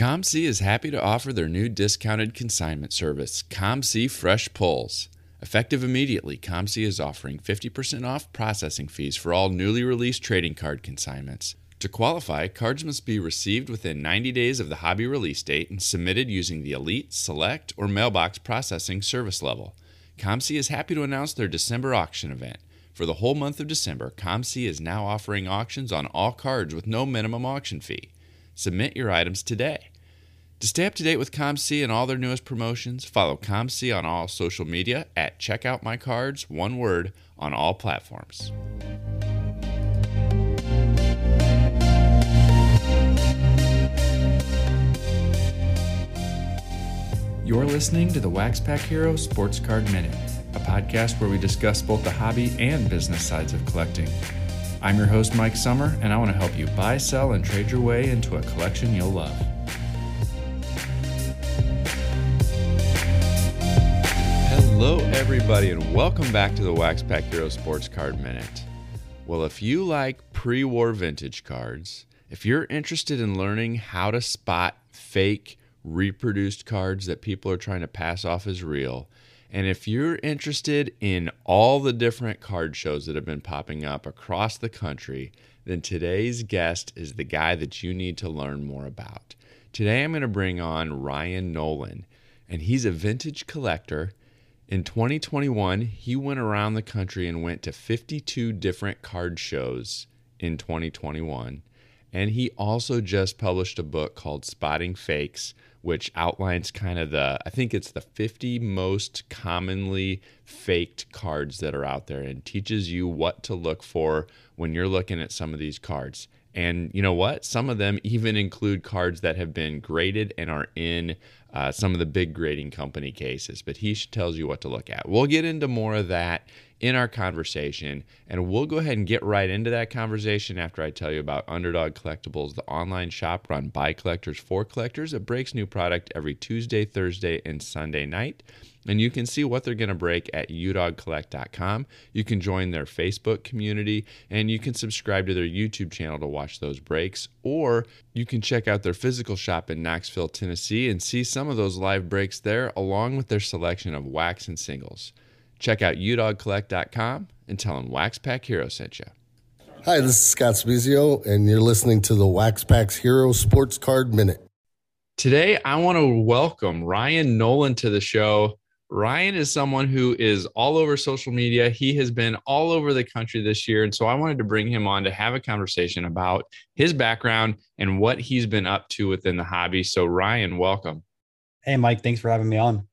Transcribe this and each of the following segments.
ComC is happy to offer their new discounted consignment service, ComC Fresh Pulls. Effective immediately, ComC is offering 50% off processing fees for all newly released trading card consignments. To qualify, cards must be received within 90 days of the hobby release date and submitted using the Elite, Select, or Mailbox processing service level. ComC is happy to announce their December auction event. For the whole month of December, ComC is now offering auctions on all cards with no minimum auction fee. Submit your items today. To stay up to date with ComC and all their newest promotions, follow ComC on all social media at Checkout My Cards, one word, on all platforms. You're listening to the Wax Pack Hero Sports Card Minute, a podcast where we discuss both the hobby and business sides of collecting. I'm your host, Mike Summer, and I want to help you buy, sell, and trade your way into a collection you'll love. Hello, everybody, and welcome back to the Wax Pack Hero Sports Card Minute. Well, if you like pre war vintage cards, if you're interested in learning how to spot fake reproduced cards that people are trying to pass off as real. And if you're interested in all the different card shows that have been popping up across the country, then today's guest is the guy that you need to learn more about. Today I'm going to bring on Ryan Nolan, and he's a vintage collector. In 2021, he went around the country and went to 52 different card shows in 2021. And he also just published a book called Spotting Fakes which outlines kind of the, I think it's the 50 most commonly faked cards that are out there and teaches you what to look for when you're looking at some of these cards. And you know what? Some of them even include cards that have been graded and are in uh, some of the big grading company cases, but he tells you what to look at. We'll get into more of that in our conversation. And we'll go ahead and get right into that conversation after I tell you about Underdog Collectibles, the online shop run by collectors for collectors. It breaks new product every Tuesday, Thursday, and Sunday night. And you can see what they're going to break at udogcollect.com. You can join their Facebook community and you can subscribe to their YouTube channel to watch those breaks. Or you can check out their physical shop in Knoxville, Tennessee and see some of those live breaks there, along with their selection of wax and singles. Check out udogcollect.com and tell them Wax Pack Hero sent you. Hi, this is Scott Spiezio, and you're listening to the Wax Packs Hero Sports Card Minute. Today, I want to welcome Ryan Nolan to the show. Ryan is someone who is all over social media. He has been all over the country this year. And so I wanted to bring him on to have a conversation about his background and what he's been up to within the hobby. So, Ryan, welcome. Hey, Mike, thanks for having me on.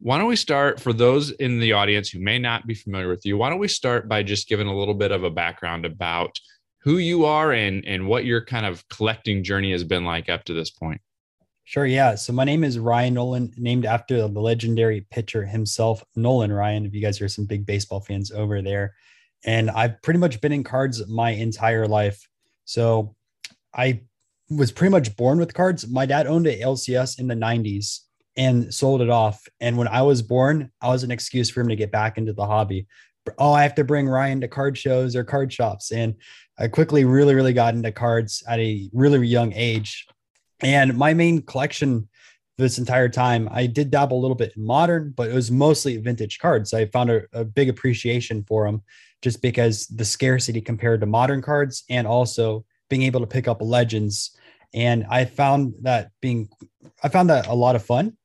Why don't we start for those in the audience who may not be familiar with you? Why don't we start by just giving a little bit of a background about who you are and and what your kind of collecting journey has been like up to this point? Sure, yeah. So my name is Ryan Nolan, named after the legendary pitcher himself, Nolan Ryan. If you guys are some big baseball fans over there, and I've pretty much been in cards my entire life. So I was pretty much born with cards. My dad owned a LCS in the 90s and sold it off. And when I was born, I was an excuse for him to get back into the hobby. Oh, I have to bring Ryan to card shows or card shops. And I quickly really, really got into cards at a really young age. And my main collection this entire time, I did dabble a little bit in modern, but it was mostly vintage cards. I found a, a big appreciation for them just because the scarcity compared to modern cards and also being able to pick up legends. And I found that being, I found that a lot of fun.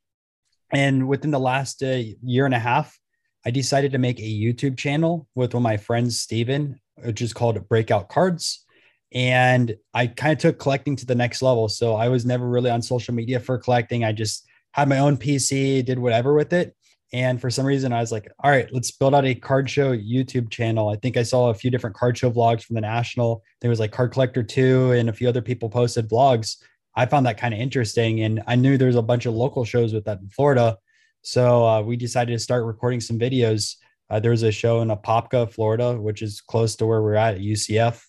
And within the last uh, year and a half, I decided to make a YouTube channel with one of my friends, Steven, which is called Breakout Cards. And I kind of took collecting to the next level. So I was never really on social media for collecting. I just had my own PC, did whatever with it. And for some reason, I was like, all right, let's build out a card show YouTube channel. I think I saw a few different card show vlogs from the National. There was like Card Collector 2 and a few other people posted vlogs. I found that kind of interesting. And I knew there's a bunch of local shows with that in Florida. So uh, we decided to start recording some videos. Uh, there was a show in Apopka, Florida, which is close to where we're at at UCF.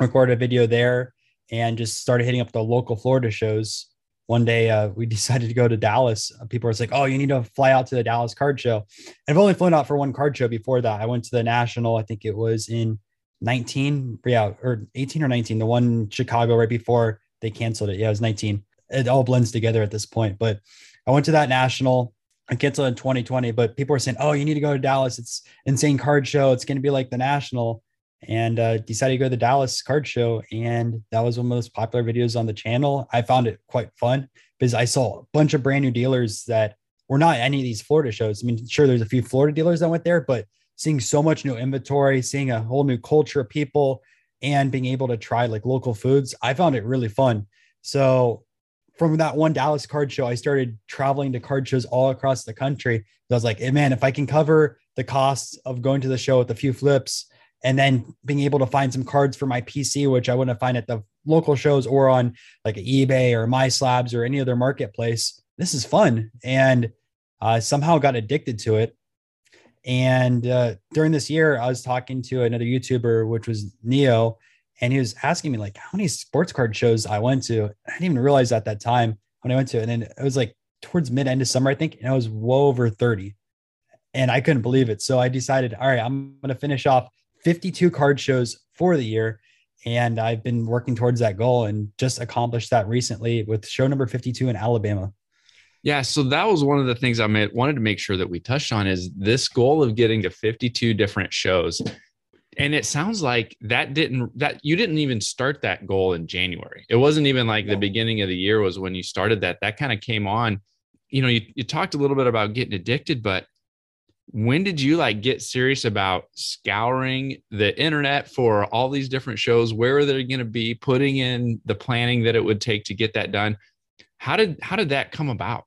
Recorded a video there and just started hitting up the local Florida shows. One day uh, we decided to go to Dallas. Uh, people were like, "Oh, you need to fly out to the Dallas card show." And I've only flown out for one card show before that. I went to the national. I think it was in 19, yeah, or 18 or 19, the one in Chicago right before they canceled it. Yeah, it was 19. it all blends together at this point. But I went to that national. I canceled in 2020, but people were saying, "Oh, you need to go to Dallas. It's insane card show. It's going to be like the national." And uh, decided to go to the Dallas card show, and that was one of the most popular videos on the channel. I found it quite fun because I saw a bunch of brand new dealers that were not any of these Florida shows. I mean, sure, there's a few Florida dealers that went there, but seeing so much new inventory, seeing a whole new culture of people, and being able to try like local foods, I found it really fun. So from that one Dallas card show, I started traveling to card shows all across the country. I was like, hey, man, if I can cover the costs of going to the show with a few flips and then being able to find some cards for my PC, which I wouldn't find at the local shows or on like eBay or MySlabs or any other marketplace, this is fun. And uh, somehow got addicted to it. And uh, during this year, I was talking to another YouTuber, which was Neo, and he was asking me like how many sports card shows I went to. I didn't even realize at that time when I went to it. And then it was like towards mid end of summer, I think, and I was well over 30. And I couldn't believe it. So I decided, all right, I'm going to finish off 52 card shows for the year. And I've been working towards that goal and just accomplished that recently with show number 52 in Alabama. Yeah, so that was one of the things I wanted to make sure that we touched on is this goal of getting to 52 different shows. And it sounds like that didn't that you didn't even start that goal in January. It wasn't even like the beginning of the year was when you started that. That kind of came on. You know, you, you talked a little bit about getting addicted, but when did you like get serious about scouring the internet for all these different shows? Where are they going to be? Putting in the planning that it would take to get that done. How did how did that come about?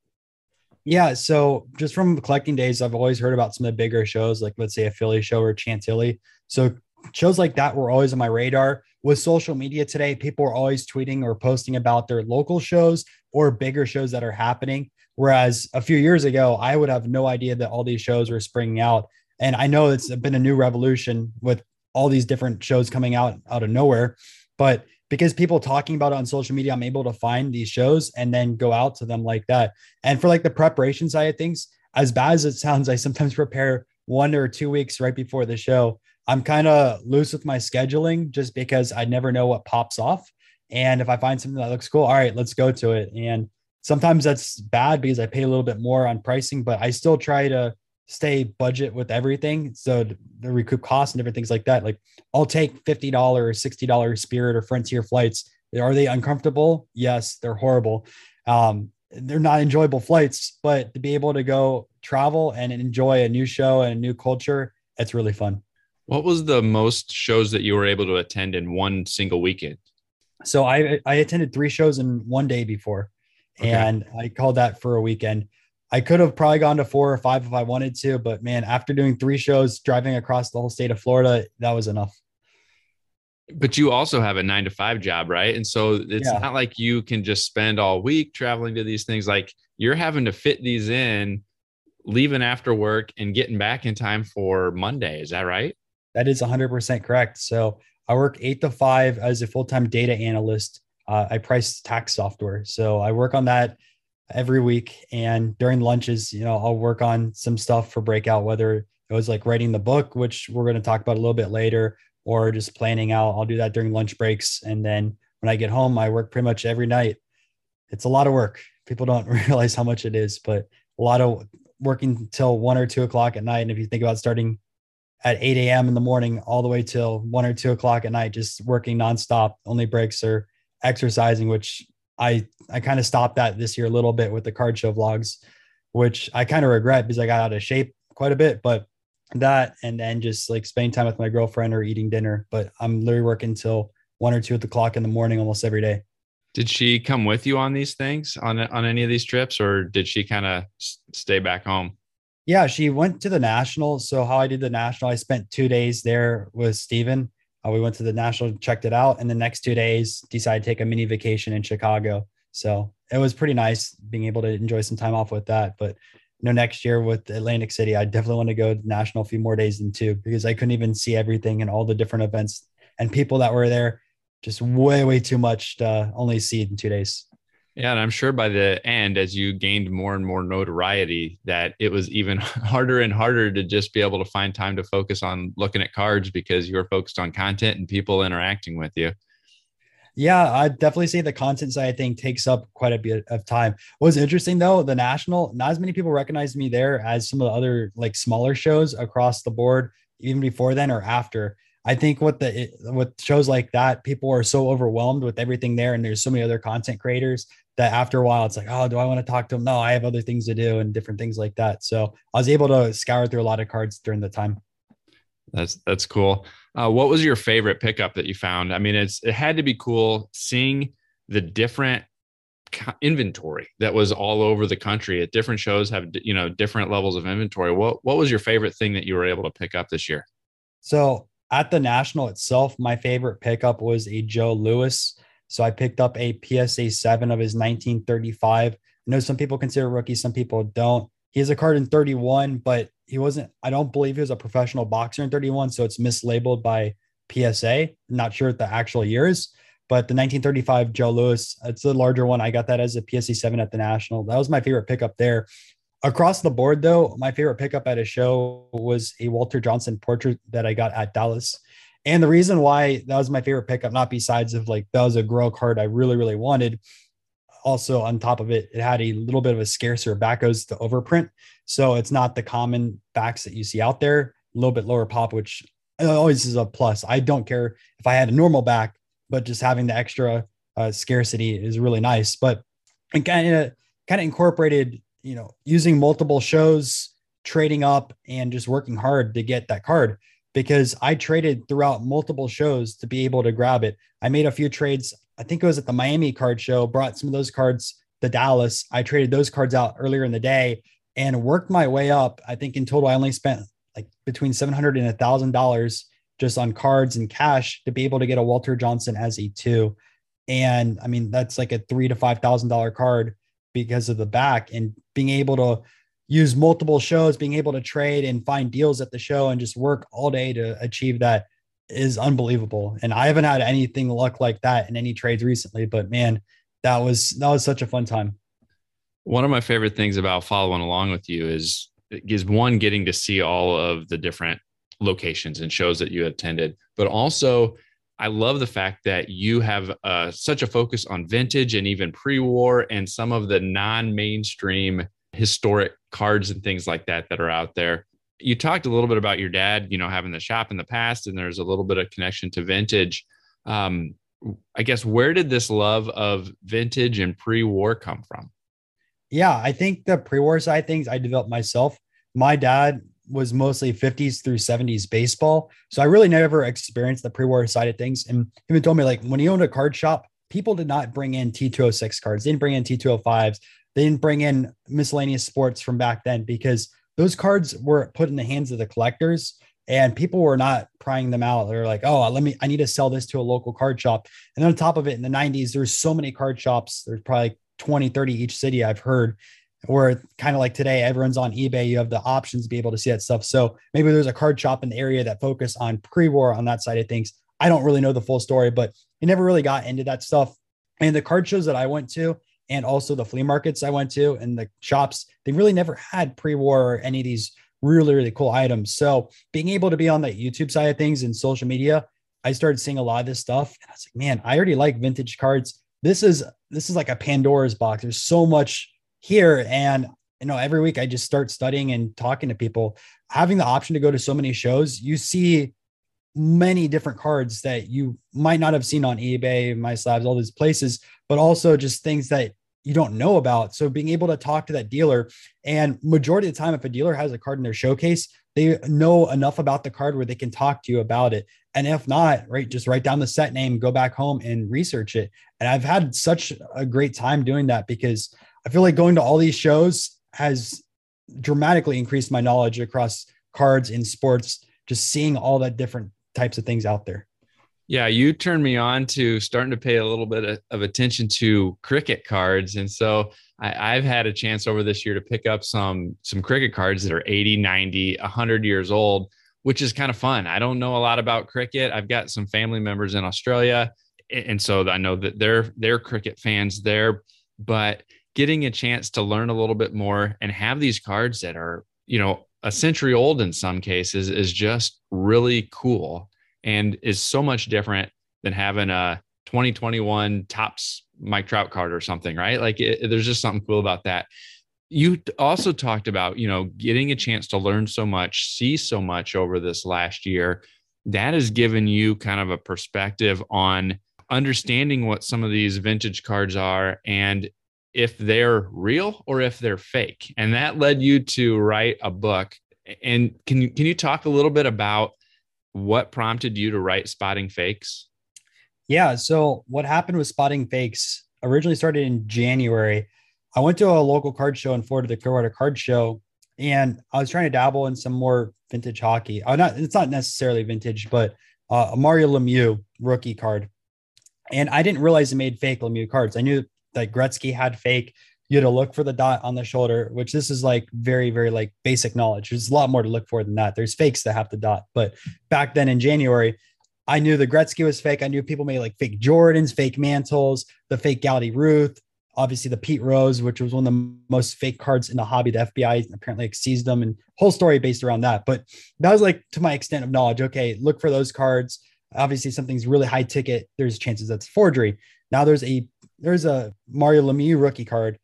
Yeah. So just from collecting days, I've always heard about some of the bigger shows, like let's say a Philly show or Chantilly. So shows like that were always on my radar. With social media today, people are always tweeting or posting about their local shows or bigger shows that are happening. Whereas a few years ago, I would have no idea that all these shows were springing out. And I know it's been a new revolution with all these different shows coming out out of nowhere. But because people talking about it on social media, I'm able to find these shows and then go out to them like that. And for like the preparation side of things, as bad as it sounds, I sometimes prepare one or two weeks right before the show. I'm kind of loose with my scheduling just because I never know what pops off. And if I find something that looks cool, all right, let's go to it. And sometimes that's bad because I pay a little bit more on pricing, but I still try to stay budget with everything. So the recoup costs and different things like that. Like I'll take $50 or $60 Spirit or Frontier flights. Are they uncomfortable? Yes, they're horrible. Um, they're not enjoyable flights, but to be able to go travel and enjoy a new show and a new culture, it's really fun. What was the most shows that you were able to attend in one single weekend? So I I attended three shows in one day before, okay. and I called that for a weekend. I could have probably gone to four or five if I wanted to, but man, after doing three shows, driving across the whole state of Florida, that was enough. But you also have a nine to five job, right? And so it's yeah. not like you can just spend all week traveling to these things. Like you're having to fit these in, leaving after work and getting back in time for Monday. Is that right? That is 100% correct. So I work eight to five as a full time data analyst. Uh, I price tax software. So I work on that every week. And during lunches, you know, I'll work on some stuff for breakout, whether it was like writing the book, which we're going to talk about a little bit later, or just planning out. I'll do that during lunch breaks. And then when I get home, I work pretty much every night. It's a lot of work. People don't realize how much it is, but a lot of working till one or two o'clock at night. And if you think about starting at 8 a.m. in the morning all the way till one or two o'clock at night, just working nonstop, only breaks are exercising, which I I kind of stopped that this year a little bit with the card show vlogs, which I kind of regret because I got out of shape quite a bit. But that and then just like spending time with my girlfriend or eating dinner. But I'm literally working till one or two at the clock in the morning almost every day. Did she come with you on these things on on any of these trips, or did she kind of stay back home? Yeah, she went to the national. So how I did the national, I spent two days there with Steven uh, we went to the national, checked it out, and the next two days decided to take a mini vacation in Chicago. So it was pretty nice being able to enjoy some time off with that. But you know, next year with Atlantic City, I definitely want to go national a few more days than two because I couldn't even see everything and all the different events and people that were there. Just way, way too much to only see in two days. Yeah, and I'm sure by the end, as you gained more and more notoriety, that it was even harder and harder to just be able to find time to focus on looking at cards because you were focused on content and people interacting with you. Yeah, I definitely say the content side thing takes up quite a bit of time. Was interesting though, the national, not as many people recognized me there as some of the other like smaller shows across the board, even before then or after. I think what the with shows like that, people are so overwhelmed with everything there, and there's so many other content creators that after a while it's like, oh, do I want to talk to them? No, I have other things to do and different things like that. So I was able to scour through a lot of cards during the time. That's that's cool. Uh, what was your favorite pickup that you found? I mean, it's it had to be cool seeing the different inventory that was all over the country at different shows have you know different levels of inventory what what was your favorite thing that you were able to pick up this year so at the national itself my favorite pickup was a joe Louis. so i picked up a psa 7 of his 1935 i know some people consider rookie some people don't. He has a card in 31 but he wasn't i don't believe he was a professional boxer in 31 so it's mislabeled by psa not sure what the actual years but the 1935 joe Louis, it's the larger one. I got that as a psa 7 at the national. That was my favorite pickup there across the board though my favorite pickup at a show was a walter johnson portrait that i got at dallas and the reason why that was my favorite pickup not besides of like that was a grail card i really really wanted also on top of it, it had a little bit of a scarcer back goes to overprint. So it's not the common backs that you see out there, a little bit lower pop, which always is a plus. I don't care if I had a normal back, but just having the extra uh, scarcity is really nice. But and kind of kind of incorporated, you know, using multiple shows, trading up, and just working hard to get that card because I traded throughout multiple shows to be able to grab it. I made a few trades I think it was at the Miami card show, brought some of those cards to Dallas. I traded those cards out earlier in the day and worked my way up. I think in total, I only spent like between 700 and a thousand dollars just on cards and cash to be able to get a Walter Johnson as a two. And I mean, that's like a three to five thousand dollar card because of the back and being able to use multiple shows, being able to trade and find deals at the show and just work all day to achieve that is unbelievable. And I haven't had anything luck like that in any trades recently, but man, that was that was such a fun time. One of my favorite things about following along with you is is one getting to see all of the different locations and shows that you attended, but also I love the fact that you have uh, such a focus on vintage and even pre-war and some of the non-mainstream historic cards and things like that that are out there you talked a little bit about your dad, you know, having the shop in the past, and there's a little bit of connection to vintage. Um, I guess where did this love of vintage and pre-war come from? Yeah, I think the pre-war side things I developed myself. My dad was mostly 50s through 70s baseball, so I really never experienced the pre-war side of things. And he even told me like when he owned a card shop, people did not bring in T206 cards. They didn't bring in T205s. They didn't bring in miscellaneous sports from back then because those cards were put in the hands of the collectors and people were not prying them out. They're like, oh, let me, I need to sell this to a local card shop. And on top of it, in the 90s, there's so many card shops. There's probably 20, 30 each city I've heard where kind of like today, everyone's on eBay. You have the options to be able to see that stuff. So maybe there's a card shop in the area that focus on pre-war on that side of things. I don't really know the full story, but it never really got into that stuff. And the card shows that I went to, and also the flea markets I went to and the shops, they really never had pre-war or any of these really, really cool items. So being able to be on the YouTube side of things and social media, I started seeing a lot of this stuff. And I was like, man, I already like vintage cards. This is this is like a Pandora's box. There's so much here. And you know, every week I just start studying and talking to people. Having the option to go to so many shows, you see many different cards that you might not have seen on eBay, MySlabs all these places, but also just things that you don't know about. So being able to talk to that dealer and majority of the time, if a dealer has a card in their showcase, they know enough about the card where they can talk to you about it. And if not, right, just write down the set name, go back home and research it. And I've had such a great time doing that because I feel like going to all these shows has dramatically increased my knowledge across cards in sports, just seeing all that different types of things out there. Yeah, you turned me on to starting to pay a little bit of, attention to cricket cards. And so I, have had a chance over this year to pick up some some cricket cards that are 80, 90, 100 years old, which is kind of fun. I don't know a lot about cricket. I've got some family members in Australia. And so I know that they're they're cricket fans there, but getting a chance to learn a little bit more and have these cards that are, you know, a century old in some cases is just really cool and is so much different than having a 2021 Topps Mike Trout card or something, right? Like it, there's just something cool about that. You also talked about, you know, getting a chance to learn so much, see so much over this last year. That has given you kind of a perspective on understanding what some of these vintage cards are and if they're real or if they're fake. And that led you to write a book. And can you can you talk a little bit about what prompted you to write Spotting Fakes? Yeah. So what happened with Spotting Fakes originally started in January. I went to a local card show in Florida, the Clearwater Card Show, and I was trying to dabble in some more vintage hockey. Uh, not it's not necessarily vintage, but uh, a Mario Lemieux rookie card. And I didn't realize it made fake Lemieux cards. I knew that Gretzky had fake. You had to look for the dot on the shoulder, which this is like very, very like basic knowledge. There's a lot more to look for than that. There's fakes that have the dot. But back then in January, I knew the Gretzky was fake. I knew people made like fake Jordans, fake mantles, the fake Goudey Ruth, obviously the Pete Rose, which was one of the most fake cards in the hobby. The FBI apparently like seized them and whole story based around that. But that was like to my extent of knowledge. Okay, look for those cards. Obviously, something's really high ticket. There's chances that's forgery. Now there's a there's a Mario Lemieux rookie card,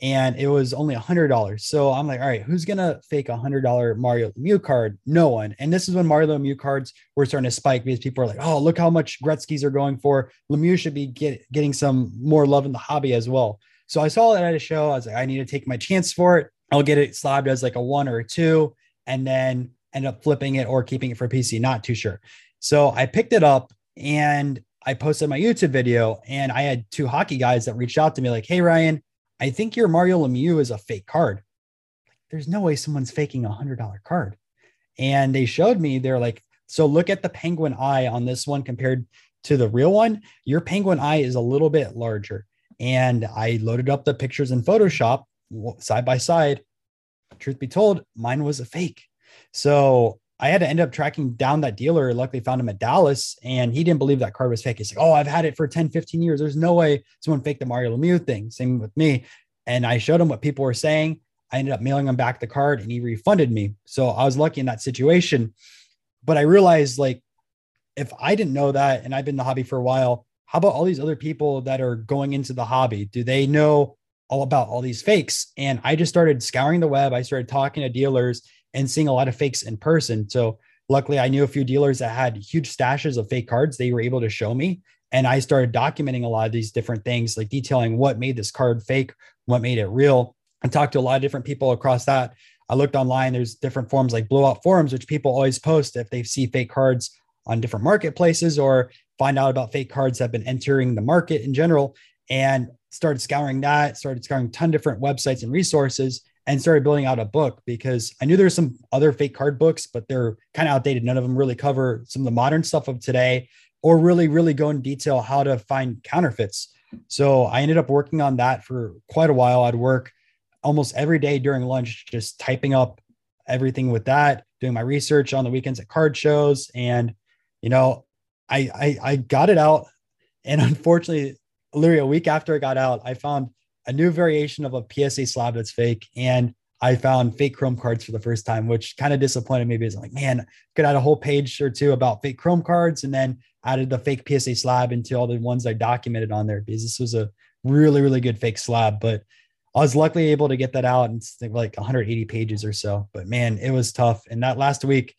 and it was only a hundred dollars. So I'm like, all right, who's gonna fake a hundred dollar Mario Lemieux card? No one. And this is when Mario Lemieux cards were starting to spike because people are like, oh, look how much Gretzky's are going for. Lemieux should be get, getting some more love in the hobby as well. So I saw that at a show. I was like, I need to take my chance for it. I'll get it slabbed as like a one or a two, and then end up flipping it or keeping it for PC. Not too sure. So I picked it up and I posted my YouTube video, and I had two hockey guys that reached out to me like, "Hey Ryan, I think your Mario Lemieux is a fake card. There's no way someone's faking a hundred dollar card." And they showed me they're like, "So look at the penguin eye on this one compared to the real one. Your penguin eye is a little bit larger." And I loaded up the pictures in Photoshop side by side. Truth be told, mine was a fake. So I had to end up tracking down that dealer. Luckily found him at Dallas and he didn't believe that card was fake. He's like, Oh, I've had it for 10, 15 years. There's no way someone faked the Mario Lemieux thing. Same with me. And I showed him what people were saying. I ended up mailing him back the card and he refunded me. So I was lucky in that situation. But I realized like if I didn't know that and I've been in the hobby for a while, how about all these other people that are going into the hobby? Do they know all about all these fakes? And I just started scouring the web. I started talking to dealers and seeing a lot of fakes in person. So luckily I knew a few dealers that had huge stashes of fake cards they were able to show me. And I started documenting a lot of these different things, like detailing what made this card fake, what made it real. I talked to a lot of different people across that. I looked online, there's different forums like blowout forums, which people always post if they see fake cards on different marketplaces or find out about fake cards that have been entering the market in general and started scouring that, started scouring a ton of different websites and resources and started building out a book because I knew there there's some other fake card books, but they're kind of outdated. None of them really cover some of the modern stuff of today or really, really go in detail how to find counterfeits. So I ended up working on that for quite a while. I'd work almost every day during lunch, just typing up everything with that, doing my research on the weekends at card shows. And, you know, I, I, I got it out. And unfortunately, literally a week after I got out, I found a new variation of a PSA slab that's fake. And I found fake Chrome cards for the first time, which kind of disappointed me because I'm like, man, could add a whole page or two about fake Chrome cards and then added the fake PSA slab into all the ones I documented on there because this was a really, really good fake slab. But I was luckily able to get that out and like 180 pages or so. But man, it was tough. And that last week,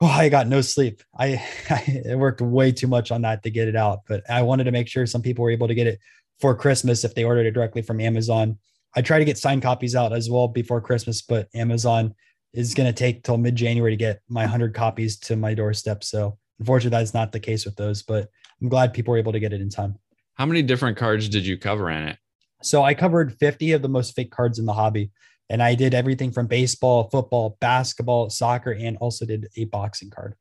oh, I got no sleep. I, I worked way too much on that to get it out, but I wanted to make sure some people were able to get it for Christmas if they ordered it directly from Amazon. I try to get signed copies out as well before Christmas, but Amazon is going to take till mid January to get my 100 copies to my doorstep. So unfortunately, that's not the case with those, but I'm glad people were able to get it in time. How many different cards did you cover in it? So I covered 50 of the most fake cards in the hobby. And I did everything from baseball, football, basketball, soccer, and also did a boxing card.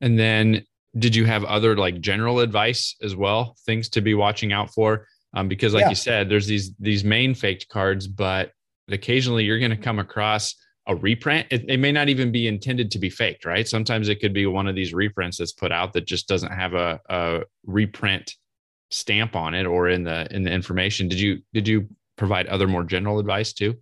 And then did you have other like general advice as well things to be watching out for? Um, because like yeah. you said there's these these main faked cards but occasionally you're going to come across a reprint. It, it, may not even be intended to be faked right? Sometimes it could be one of these reprints that's put out that just doesn't have a, a reprint stamp on it or in the in the information. Did you did you provide other more general advice too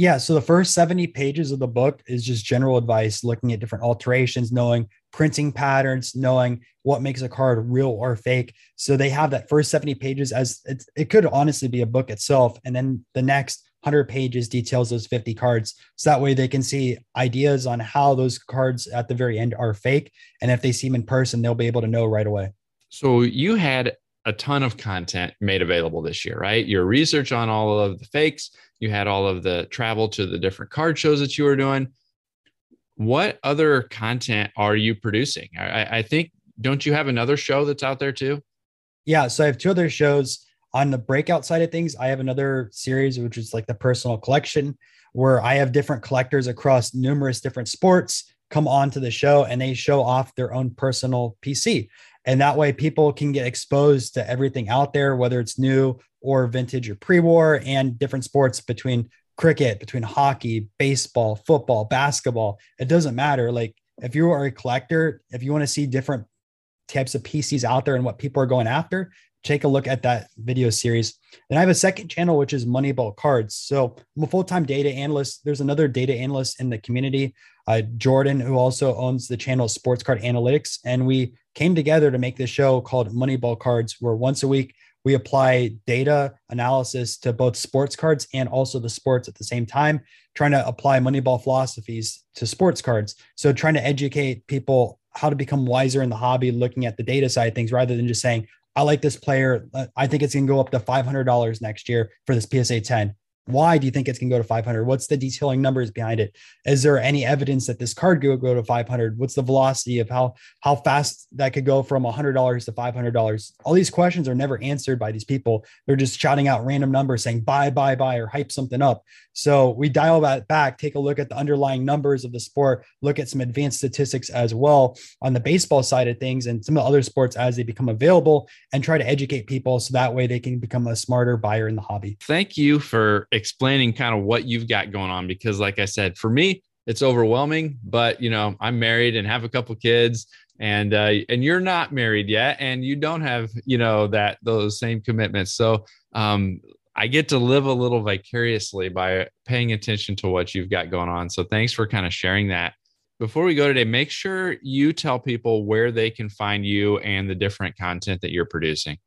Yeah, so the first 70 pages of the book is just general advice, looking at different alterations, knowing printing patterns, knowing what makes a card real or fake. So they have that first 70 pages as it could honestly be a book itself. And then the next 100 pages details those 50 cards. So that way they can see ideas on how those cards at the very end are fake. And if they see them in person, they'll be able to know right away. So you had a ton of content made available this year, right? Your research on all of the fakes, you had all of the travel to the different card shows that you were doing. What other content are you producing? I, I think, don't you have another show that's out there too? Yeah. So I have two other shows on the breakout side of things. I have another series, which is like the personal collection, where I have different collectors across numerous different sports come on to the show and they show off their own personal PC. And that way people can get exposed to everything out there, whether it's new or vintage or pre-war and different sports between cricket, between hockey, baseball, football, basketball. It doesn't matter. Like if you are a collector, if you want to see different types of PCs out there and what people are going after, take a look at that video series. Then I have a second channel, which is Moneyball Cards. So I'm a full-time data analyst. There's another data analyst in the community, uh, Jordan, who also owns the channel Sports Card Analytics. And we came together to make this show called Moneyball Cards, where once a week we apply data analysis to both sports cards and also the sports at the same time, trying to apply Moneyball philosophies to sports cards. So trying to educate people how to become wiser in the hobby, looking at the data side things rather than just saying, I like this player. Uh, I think it's going to go up to $500 next year for this PSA 10. Why do you think it's going to go to 500? What's the detailing numbers behind it? Is there any evidence that this card could go to 500? What's the velocity of how how fast that could go from $100 to $500? All these questions are never answered by these people. They're just shouting out random numbers saying buy, buy, buy, or hype something up. So we dial that back, take a look at the underlying numbers of the sport, look at some advanced statistics as well on the baseball side of things and some of the other sports as they become available, and try to educate people so that way they can become a smarter buyer in the hobby. Thank you for explaining kind of what you've got going on because like I said, for me, it's overwhelming, but you know, I'm married and have a couple kids and uh, and you're not married yet and you don't have, you know, that those same commitments. So, um, I get to live a little vicariously by paying attention to what you've got going on. So thanks for kind of sharing that. Before we go today, make sure you tell people where they can find you and the different content that you're producing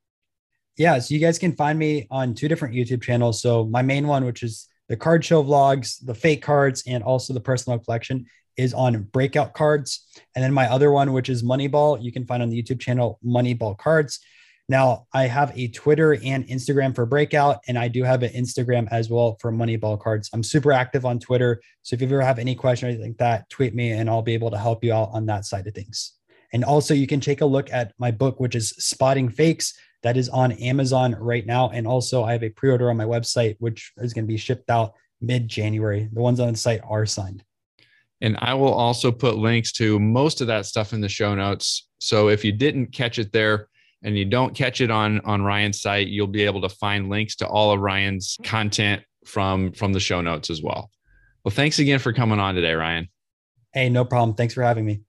yeah, so you guys can find me on two different YouTube channels. So my main one, which is the card show vlogs, the fake cards, and also the personal collection, is on breakout cards. And then my other one, which is Moneyball, you can find on the YouTube channel Moneyball Cards. Now I have a Twitter and Instagram for breakout, and I do have an Instagram as well for Moneyball Cards. I'm super active on Twitter. So if you ever have any question or anything like that, tweet me and I'll be able to help you out on that side of things. And also, you can take a look at my book, which is Spotting Fakes that is on Amazon right now. And also, I have a pre order on my website, which is going to be shipped out mid January. The ones on the site are signed. And I will also put links to most of that stuff in the show notes. So if you didn't catch it there and you don't catch it on on Ryan's site, you'll be able to find links to all of Ryan's content from from the show notes as well. Well, thanks again for coming on today, Ryan. Hey, no problem. Thanks for having me.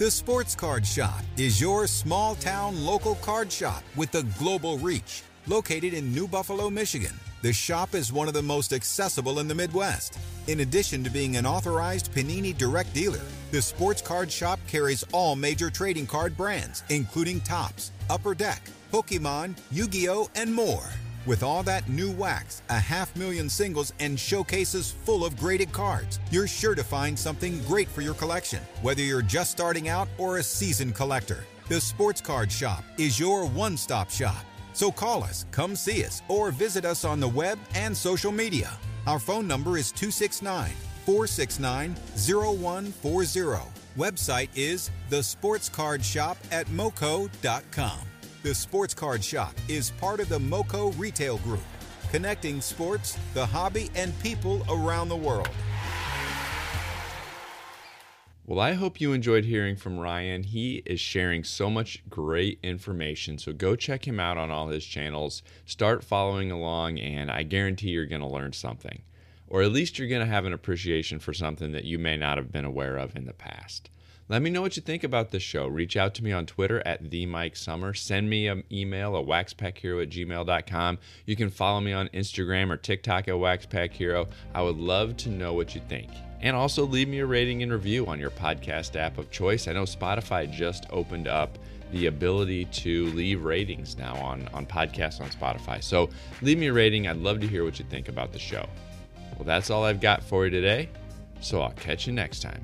The Sports Card Shop is your small town local card shop with a global reach. Located in New Buffalo, Michigan, the shop is one of the most accessible in the Midwest. In addition to being an authorized Panini direct dealer, the Sports Card Shop carries all major trading card brands, including Topps, Upper Deck, Pokemon, Yu Gi Oh!, and more. With all that new wax, a half million singles, and showcases full of graded cards, you're sure to find something great for your collection, whether you're just starting out or a seasoned collector. The Sports Card Shop is your one stop shop. So call us, come see us, or visit us on the web and social media. Our phone number is 269 469 0140. Website is thesportscardshop at moco.com. The Sports Card Shop is part of the MoCo Retail Group, connecting sports, the hobby, and people around the world. Well, I hope you enjoyed hearing from Ryan. He is sharing so much great information. So go check him out on all his channels. Start following along, and I guarantee you're going to learn something. Or at least you're going to have an appreciation for something that you may not have been aware of in the past. Let me know what you think about this show. Reach out to me on Twitter at the Mike Summer. Send me an email at waxpackhero at gmail.com. You can follow me on Instagram or TikTok at waxpackhero. I would love to know what you think. And also leave me a rating and review on your podcast app of choice. I know Spotify just opened up the ability to leave ratings now on, on podcasts on Spotify. So leave me a rating. I'd love to hear what you think about the show. Well, that's all I've got for you today. So I'll catch you next time.